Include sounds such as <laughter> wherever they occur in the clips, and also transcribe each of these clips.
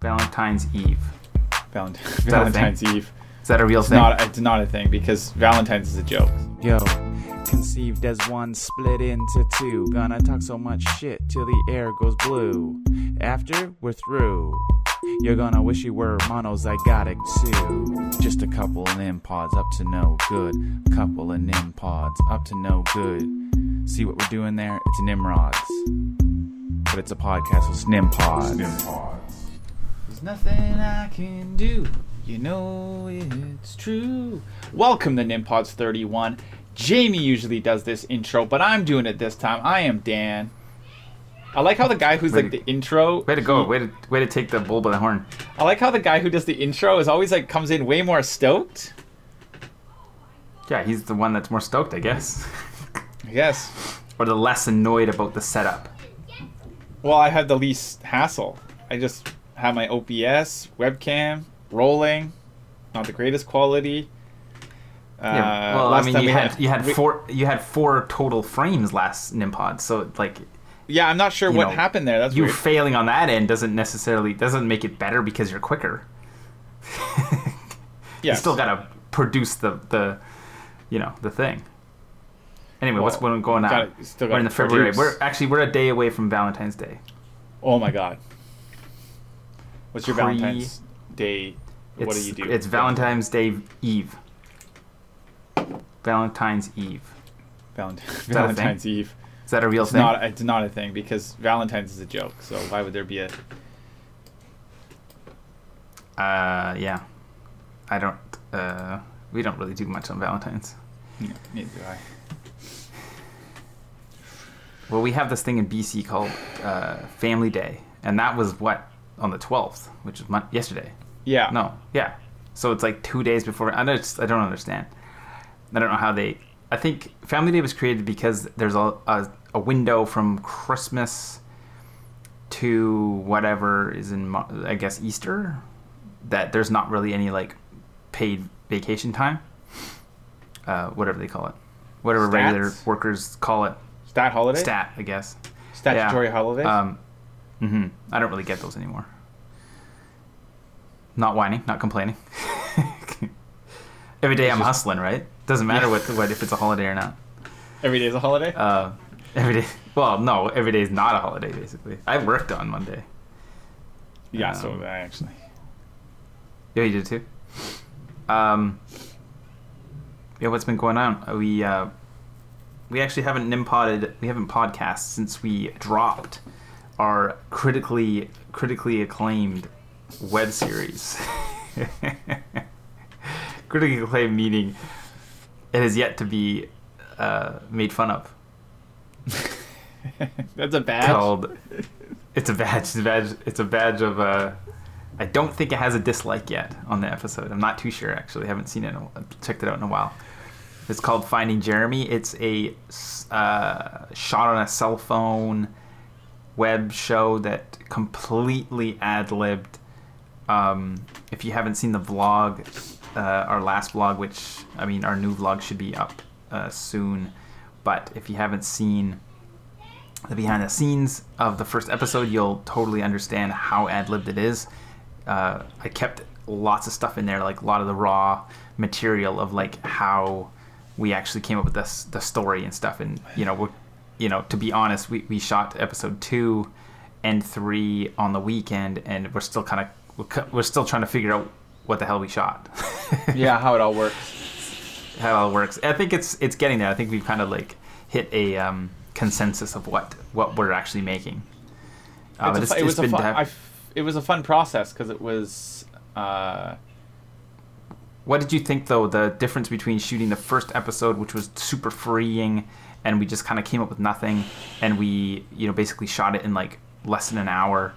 Valentine's Eve. Valent- that a thing? Valentine's Eve. Is that a real It's thing? not. It's not a thing because Valentine's is a joke. Yo, conceived as one split into two. Gonna talk so much shit till the air goes blue. After we're through, you're gonna wish you were monozygotic too. Just a couple of nim pods up to no good. Couple of nim pods up to no good. See what we're doing there? It's Nimrods. But it's a podcast with Nim Pods. There's nothing I can do. You know it's true. Welcome to Nimpods 31. Jamie usually does this intro, but I'm doing it this time. I am Dan. I like how the guy who's like to- the intro. Way to go. he- Way to way to take the bull by the horn. I like how the guy who does the intro is always like comes in way more stoked. Yeah, he's the one that's more stoked, I guess. I guess. or the less annoyed about the setup. Well, I had the least hassle. I just have my OBS webcam rolling, not the greatest quality. Yeah. Uh, well, I last mean, time you we had, you had we- four you had four total frames last Nimpod, so like Yeah, I'm not sure what know, happened there. That's you weird. failing on that end doesn't necessarily doesn't make it better because you're quicker. <laughs> You still gotta produce the the you know the thing. Anyway, what's Well, going going on? gotta- still we're in the gotta February. produce. We're actually we're a day away from Valentine's Day. Oh my god. What's your Pre- Valentine's Day? What do you do? It's Valentine's Day Eve. Valentine's Eve. Valent- that a thing? Valentine's Eve. Is that a real It's thing? not. It's not a thing because Valentine's is a joke. So why would there be a? Uh, yeah. I don't. Uh, we don't really do much on Valentine's. No, neither do I. Well, we have this thing in BC called uh, Family Day, and that was what on the twelfth, which is mon- yesterday. Yeah. No, yeah. So it's like two days before. I don't. I don't understand. I don't know how they. I think Family Day was created because there's a a, a window from Christmas to whatever is in I guess Easter that there's not really any like paid vacation time. Uh, whatever they call it, whatever regular workers call it, Stat holiday. stat I guess. Statutory Yeah. holidays. Um, hmm I don't really get those anymore. Not whining, not complaining. <laughs> Every day I'm hustling, right? Doesn't matter what, what if it's a holiday or not. Every day is a holiday. Uh, every day. Well, no, every day is not a holiday. Basically, I worked on Monday. yeah. So um, I actually. Yeah, you did too. Um, yeah, what's been going on? Uh, We uh, we actually haven't nimpotted. We haven't podcast since we dropped our critically critically acclaimed web series. <laughs> critically acclaimed meaning it has yet to be uh, made fun of. <laughs> That's a badge. Called it's a badge. It's a badge. It's a badge of. Uh, I don't think it has a dislike yet on the episode. I'm not too sure actually. I haven't seen it. A, checked it out in a while. It's called Finding Jeremy. It's a uh, shot on a cell phone web show that completely ad libbed. Um, if you haven't seen the vlog, uh, our last vlog, which I mean, our new vlog should be up uh, soon. But if you haven't seen the behind the scenes of the first episode, you'll totally understand how ad libbed it is. Uh, I kept lots of stuff in there, like a lot of the raw material of like how we actually came up with this the story and stuff. And you know, we're, you know, to be honest, we, we shot episode two and three on the weekend, and we're still kind of we're, still trying to figure out what the hell we shot. <laughs> yeah, how it all works. how it all works. I think it's it's getting there. I think we've kind of like hit a um, consensus of what what we're actually making. Uh, but It's a fu- it was a been fun. def- I f- it was a fun process because it was. Uh, What did you think though? The difference between shooting the first episode, which was super freeing, and we just kind of came up with nothing, and we you know basically shot it in like less than an hour,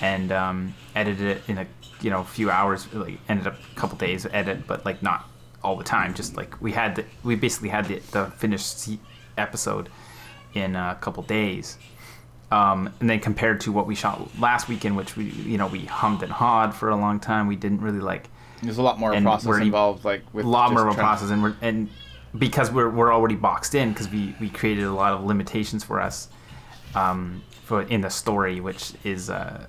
and um, edited it in a you know few hours. Like ended up a couple days edit, but like not all the time. Just like we had the, we basically had the, the finished episode in a couple days. Um, and then compared to what we shot last weekend, which we you know we hummed and hawed for a long time, we didn't really like there's a lot more process involved, like with a lot more of a trying- process, and we're and because we're we're already boxed in because we we created a lot of limitations for us um, for in the story, which is uh,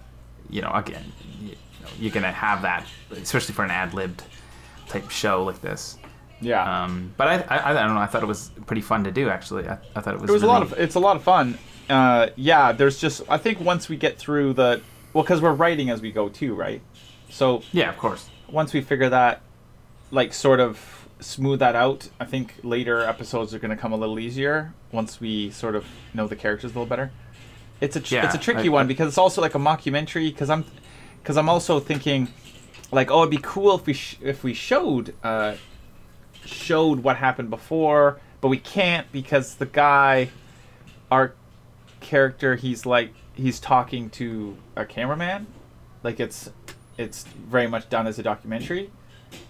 you know, again, you you're gonna have that, especially for an ad libbed type show like this. Yeah. Um, but I, I, I don't know. I thought it was pretty fun to do. Actually, I, I thought it was. it was a lot of it's a lot of fun uh, yeah there's just i think once we get through the well because we're writing as we go too right so Yeah, of course. once we figure that like sort of smooth that out. I think later episodes are going to come a little easier once we sort of know the characters a little better. It's a tr- Yeah, it's a tricky I- one I- because it's also like a mockumentary because i'm because i'm also thinking like oh it'd be cool if we sh- if we showed uh showed what happened before but we can't because the guy our character he's like he's talking to a cameraman. Like it's it's very much done as a documentary.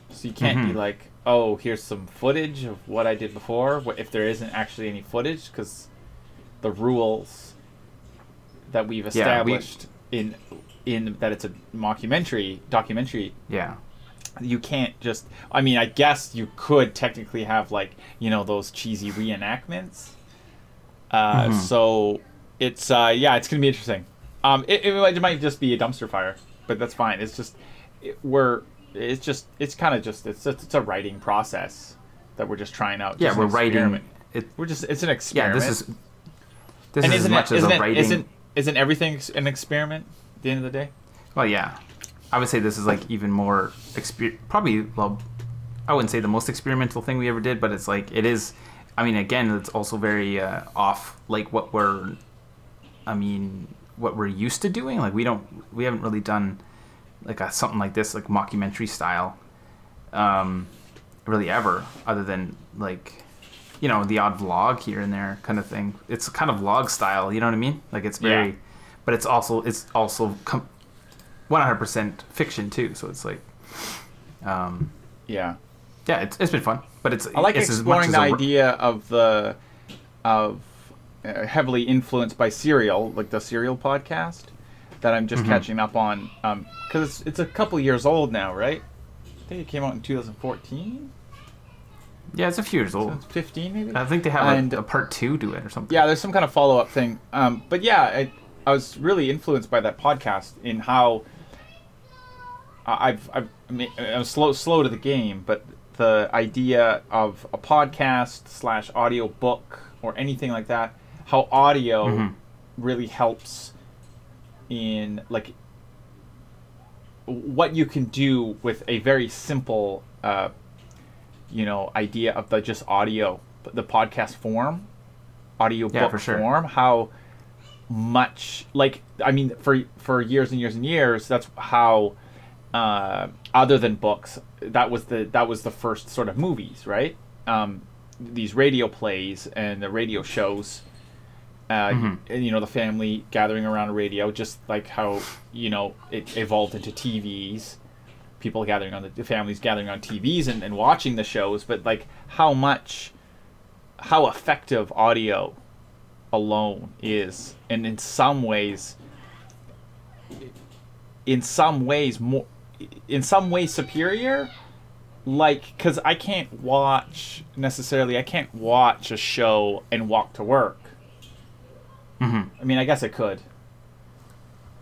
So you can't be Mhm. like oh here's some footage of what i did before if there isn't actually any footage because the rules that we've Yeah, we- established in in that it's a mockumentary documentary Yeah. you can't just i mean i guess you could technically have like you know those cheesy reenactments uh, Mhm. so it's uh, yeah it's gonna be interesting um, it, it, might, it might just be a dumpster fire but that's fine it's just it, we're it's just it's kind of just it's it's a writing process that we're just trying out Yeah, we're writing. It, we're just it's an experiment. yeah, this is. This and is as isn't much it, as a it, writing. isn't isn't everything an experiment at the end of the day Well, yeah, I would say this is like even more exper- probably. Well, I wouldn't say the most experimental thing we ever did, but it's like it is. I mean, again, it's also very uh, off like what we're. I mean, what we're used to doing. Like we don't, we haven't really done like a something like this, like mockumentary style, um, really ever, other than like. You know, the odd vlog here and there, kind of thing. It's kind of vlog style. You know what I mean? Like it's very, Yeah. but it's also it's also com- 100% fiction too so it's like um yeah yeah it's, it's been fun but it's I like it's as exploring as the a idea of the of uh, heavily influenced by Serial, like the Serial podcast that I'm Mm-hmm. just catching up on because it's, it's a couple years old now, right? I think it came out in 2014, yeah it's a few years old 15 maybe. i think they have And- a, a part two to it or something yeah, there's some kind of follow up thing. Um, but yeah, I, I was really influenced by that podcast in how I've, I've I mean, I'm slow slow to the game, but the idea of a podcast slash audio book or anything like that, how audio Mhm. really helps in like what you can do with a very simple uh, you know idea of the just audio the podcast form audio Yeah, book sure. form how much like i mean for for years and years and years that's how uh, other than books that was the that was the first sort of movies right um, these radio plays and the radio shows uh, Mhm. and, you know the family gathering around a radio just like how you know it evolved into tvs people gathering on the, the families gathering on tvs and, and watching the shows but like how much how effective audio alone is. And in some ways in some ways more in some ways superior. Like because i can't watch necessarily i can't watch a show and walk to work Mhm. i mean i guess it could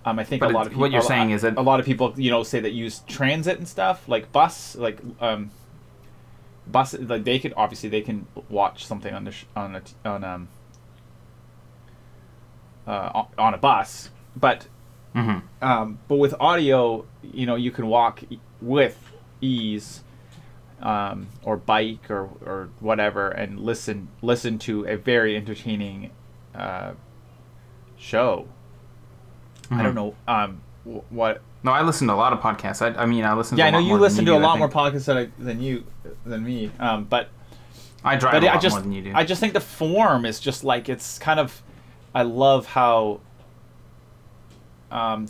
um, I think But a lot of people. what you're a- saying is that- a lot of people, you know, say that use transit and stuff like bus, like um, bus. Like they could obviously they can watch something on the sh- on a t- on um uh, on- a bus, but Mhm. um, but with audio, you know, you can walk e- with ease, um, or bike or or whatever, and listen listen to a very entertaining uh, show. I don't Mhm. know um, what. no i listen to a lot of podcasts i, I mean i listen Yeah, to I a know you listen to a lot more podcasts than, I, than you than me. Um, but i drive but a I lot just more than you do I just think the form is just like it's kind of I love how um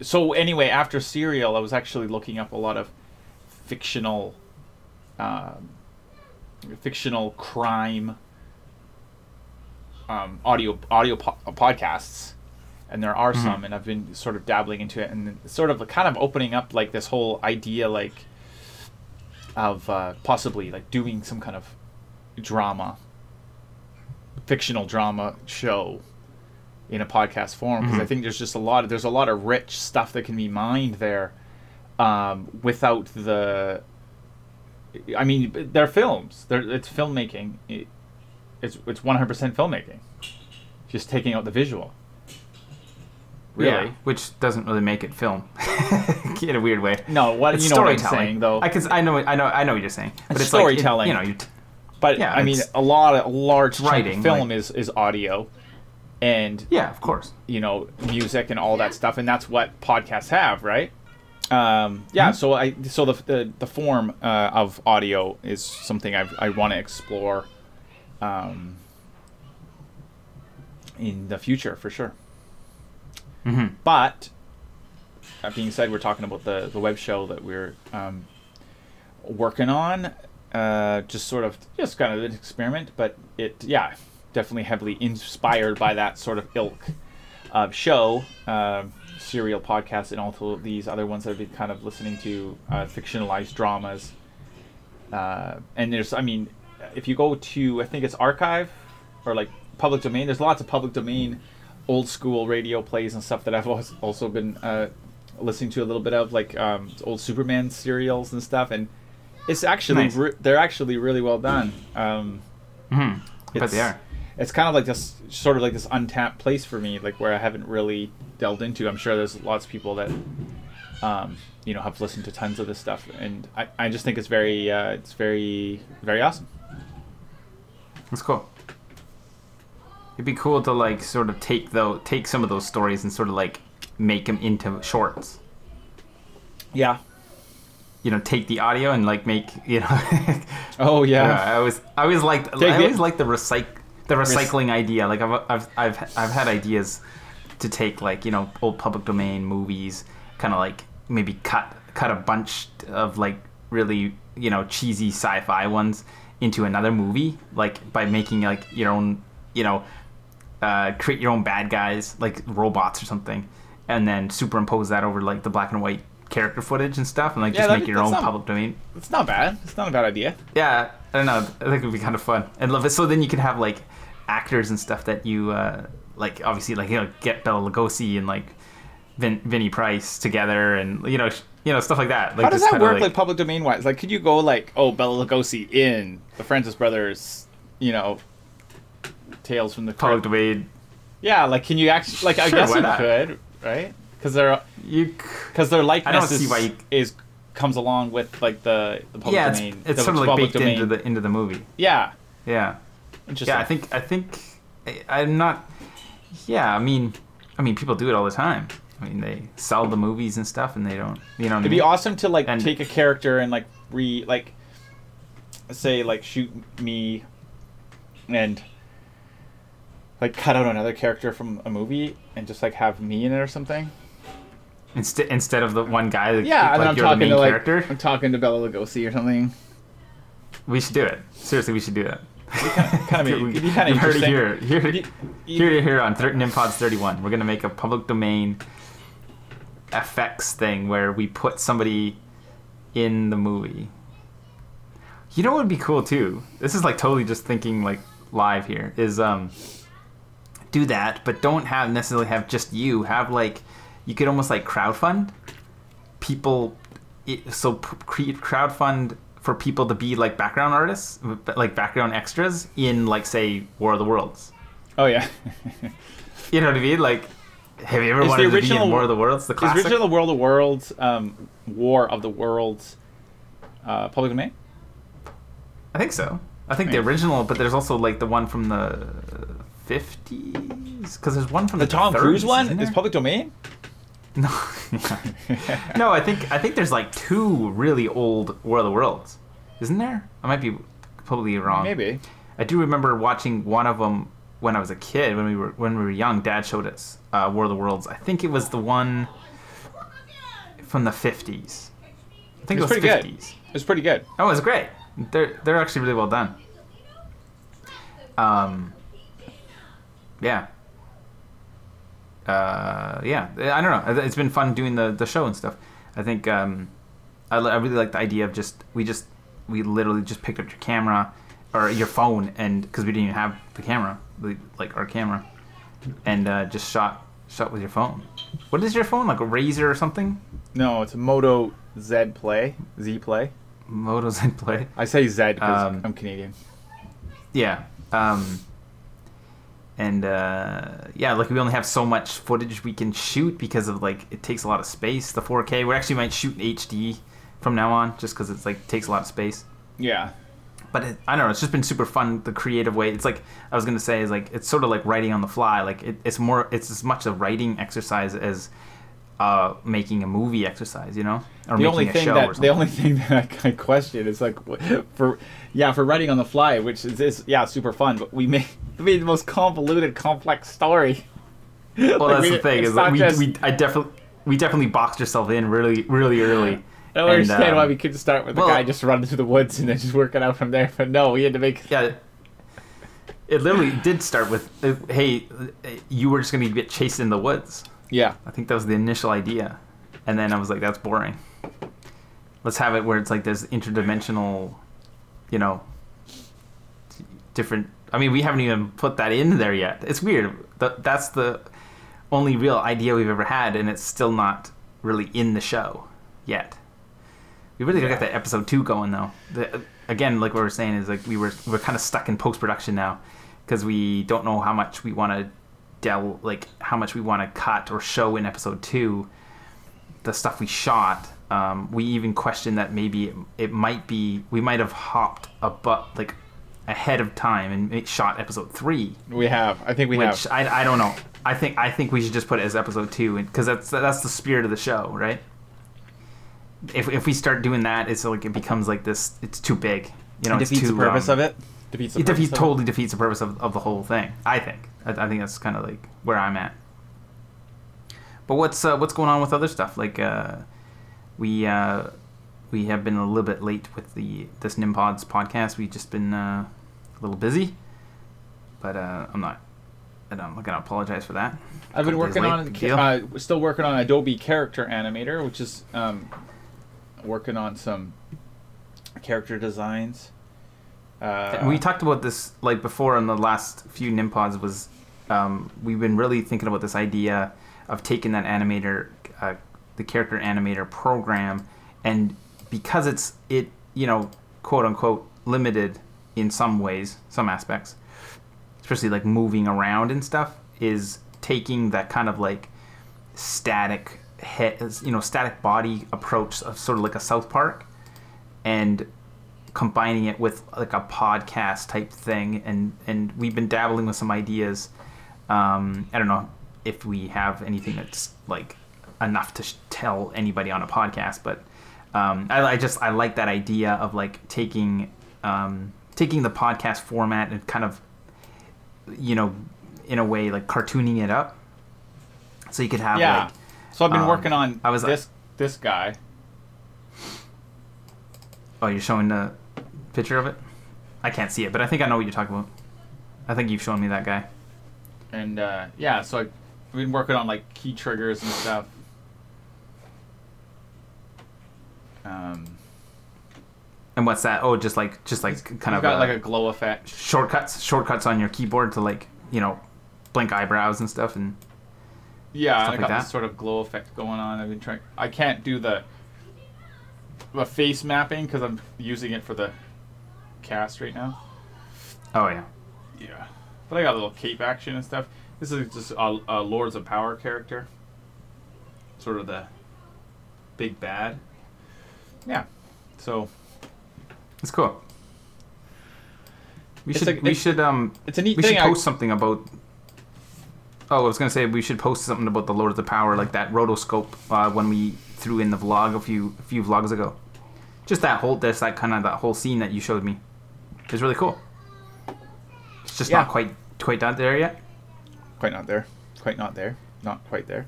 so anyway after serial I was actually looking up a lot of fictional um fictional crime um audio audio po- podcasts and there are Mhm. some and I've been sort of dabbling into it and sort of kind of opening up like this whole idea like of uh, possibly like doing some kind of drama fictional drama show in a podcast form because I think there's just a lot of there's a lot of rich stuff that can be mined there um, without the I mean they're films. They're, it's filmmaking. It, it's it's 100% filmmaking just taking out the visual really Yeah, which doesn't really make it film <laughs> in a weird way. no what It's you know what I'm storytelling. saying though I can, I know, I know, I know what you're saying. But It's it's, like, it- storytelling. you know, you t- but yeah, I mean a lot of large writing, film like- is is audio and yeah, of course. you know music and all that stuff and that's what podcasts have right um, yeah so i so the, the the form uh, of audio is something I've, i want to explore um, in the future for sure. Hmm but that being said we're talking about the the web show that we're um, working on uh, just sort of just kind of an experiment but it yeah definitely heavily inspired by that sort of ilk of show um serial podcasts and also these other ones that I've been kind of listening to uh, fictionalized dramas. Uh, and there's I mean if you go to I think it's archive or like public domain there's lots of public domain old school radio plays and stuff that I've also been uh, listening to a little bit of like um, old Superman serials and stuff and it's actually Nice. re- they're actually really well done um, hmm But It's- they are. it's kind of like this sort of like this untapped place for me like where i haven't really delved into i'm sure there's lots of people that um, you know have listened to tons of this stuff and i, I just think it's very uh, it's very very awesome That's cool. It'd be cool to like sort of take though take some of those stories and sort of like make them into shorts. yeah You know, take the audio and like make <laughs> you know. oh Yeah, yeah I always I always liked Take I always liked the recyc the recycling idea. Like I've, I've I've I've had ideas to take like you know old public domain movies, kind of like maybe cut cut a bunch of like really you know cheesy sci-fi ones into another movie, like by making like your own you know uh, create your own bad guys like robots or something, and then superimpose that over like the black and white character footage and stuff, and like Yeah, just make your own not- public domain. it's not bad it's not a bad idea Yeah, I don't know. I think it would be kind of fun. And love it. So then you can have like actors and stuff that you uh, like. Obviously, like you know, get Bela Lugosi and like Vin, Vinny Price together, and you know, you know, stuff like that. Like how does that work like, public domain wise like could you go like oh Bela Lugosi in the francis brothers you know tales from the public crypt domain? yeah like can you actually like i guess you not? could right because they're You. because their likeness I don't see is, why you- is comes along with like the, the public Yeah, it's, domain. it's the sort of like baked into the into the movie. yeah. Yeah. Interesting. Yeah, I think I think I, I'm not. Yeah, I mean, I mean, people do it all the time. I mean, they sell the movies and stuff, and they don't. You know, it'd be mean? awesome to like And- take a character and like re like say like shoot me and like cut out another character from a movie and just like have me in it or something. Instead, instead of the one guy, that, Yeah, like I'm you're the talking main to like character. I'm talking to Bela Lugosi or something. We should do it. Seriously, we should do that. Kind of, <laughs> it'd be kind of heard it interesting. here. Here, here, here on Thir- Nimpods 31. We're gonna make a public domain effects thing where we put somebody in the movie. You know what would be cool too? This is like totally just thinking like live here. Is um do that, but don't have necessarily have just you. Have like you could almost like crowdfund people. So p- create crowdfund for people to be like background artists, like background extras in like say War of the Worlds. Oh yeah. <laughs> You know what I mean? Like, have you ever Is the wanted to be original- in War of the Worlds? The Is classic. original World of Worlds, um, War of the Worlds, uh, public domain? I think so. I think the original, but there's also like the one from the 50s because there's one from The the, Tom 30s, Cruise one is public domain. <laughs> No, <laughs> no. I think I think there's like two really old War of the Worlds, isn't there? I might be completely wrong. Maybe. I do remember watching one of them when I was a kid. When we were when we were young, Dad showed us uh, War of the Worlds. I think it was the one from the 50s. I think It it was was, pretty good. 50s. It was pretty good. Oh, it was great. They're they're actually really well done. Um. Yeah. Uh, yeah, I don't know. It's been fun doing the, the show and stuff. I think um, I, I really like the idea of just we just we literally just picked up your camera or your phone and because we didn't even have the camera, the, like our camera, and uh, just shot shot with your phone. What is your phone like a Razr or something? No, it's a Moto Z Play. Z Play. Moto Z Play. I say Z because Um, I'm Canadian. Yeah. Um, and uh, yeah, like we only have so much footage we can shoot because of like it takes a lot of space. The 4K, we actually might shoot in HD from now on, just because it's like takes a lot of space. Yeah. But it, I don't know. It's just been super fun the creative way. It's like I was gonna say is like it's sort of like writing on the fly. Like it, it's more. It's as much a writing exercise as uh, making a movie exercise. You know, or the making only a thing that the only thing that I question is like for yeah for writing on the fly, which is, is yeah super fun, but we made we made the most convoluted, complex story. well, Like, that's we- the thing is that we, just- we I definitely we definitely boxed yourself in really really early. I don't And, understand why um, we couldn't start with the well- guy just running through the woods and then just working out from there. But no, we had to make Yeah. It literally did start with, uh, "Hey, uh, you were just gonna get chased in the woods." yeah I think that was the initial idea, and then I was like, "That's boring. Let's have it where it's like there's interdimensional, you know, different." I mean, we haven't even put that in there yet. It's weird. That's the only real idea we've ever had, and it's still not really in the show yet. We really gotta get that episode two going though. The, again, like what we were saying is like we were we're kind of stuck in post production now because we don't know how much we want to del like how much we want to cut or show in episode two. The stuff we shot, um, we even questioned that maybe it, it might be we might have hopped a but like ahead of time and shot episode three we have. I think we which have. I, I don't know. I think I think we should just put it as episode two because that's that's the spirit of the show, right? If, if we start doing that, it's like it becomes like this. It's too big, you know. It defeats too, the purpose um, of it. Defeats the It defeats of it. totally defeats the purpose of, of the whole thing. I think. I, I think that's kind of like where I'm at. But what's uh, what's going on with other stuff? Like uh, we uh, we have been a little bit late with the this Nimpods podcast. We've just been uh, a little busy, but uh, I'm not. and I'm gonna apologize for that. I've been working on uh, still working on Adobe Character Animator, which is um, working on some character designs. Uh, we talked about this like before in the last few Nimpods was um, we've been really thinking about this idea of taking that animator uh, the character animator program and because it's it you know quote unquote limited in some ways some aspects especially like moving around and stuff is taking that kind of like static head you know static body approach of sort of like a south park and combining it with like a podcast type thing. And and we've been dabbling with some ideas. Um, i don't know if we have anything that's like enough to sh- tell anybody on a podcast but um, I, I just i like that idea of like taking um, taking the podcast format and kind of you know in a way like cartooning it up. So you could have yeah. like so I've been um, working on I was, this this guy. oh you're showing the picture of it i can't see it but i think i know what you're talking about i think you've shown me that guy and uh, yeah, so I've been working on like key triggers and stuff. Um, And what's that? Oh, just like just like kind of got uh, like a glow effect. shortcuts, shortcuts on your keyboard to like you know blink eyebrows and stuff. And Yeah, Stuff I like got that? this sort of glow effect going on. I've been trying. I can't do the the face mapping because I'm using it for the cast right now. oh yeah, Yeah, but I got a little cape action and stuff. This is just a, a Lords of Power character, sort of the big bad. Yeah, so it's cool. We It's should like- we should um it's a neat we thing. should I- post something about. Oh, I was gonna say we should post something about the Lord of the Power, like that rotoscope uh, when we threw in the vlog a few a few vlogs ago. Just that whole this that kind of that whole scene that you showed me. It's really cool. It's just Yeah. not quite quite done there yet. quite not there. Quite not there. Not quite there.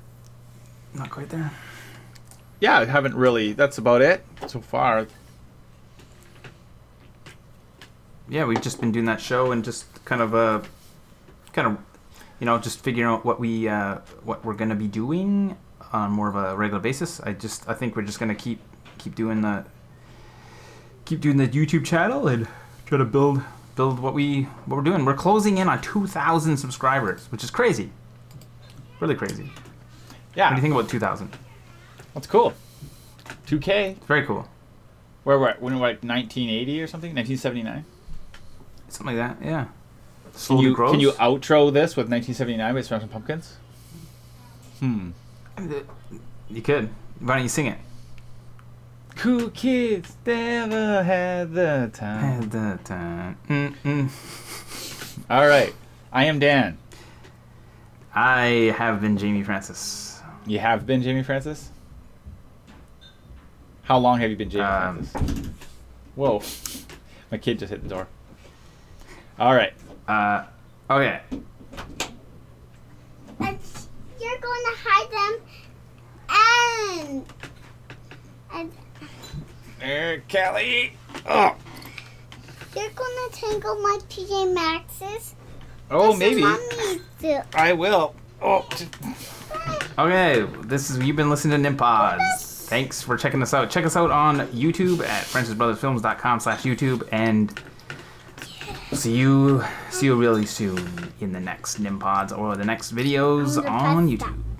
Not quite there. Yeah, I haven't really. That's about it so far. yeah, we've just been doing that show and just kind of uh, kind of, you know, just figuring out what we uh, what we're gonna be doing on more of a regular basis. I just I think we're just gonna keep keep doing the keep doing the YouTube channel and try to build build what we what we're doing. We're closing in on two thousand subscribers, which is crazy. Really crazy. Yeah, What do you think about 2000? that's cool. 2K. It's very cool. Where were at, when we're like 1980 or something, 1979. Something like that. Yeah. Can you, grows. can you outro this with 1979 by Smashing Pumpkins? Hmm. You could. Why don't you sing it? Cool kids never had the time. Had the time. Mm-mm. All right, I am Dan. I have been Jamie Francis. You have been Jamie Francis. How long have you been Jamie Um, Francis? Whoa, my kid just hit the door. All right, Uh, okay. That's, you're going to hide them and and there, Kelly. Oh, you're going to tangle my PJ Masks. oh, That's maybe I will. Oh, Okay, this is you've been listening to Nimpods. Thanks for checking us out. Check us out on YouTube at francisbrothersfilms.com slash YouTube and see you see you really soon in the next Nimpods or the next videos on YouTube.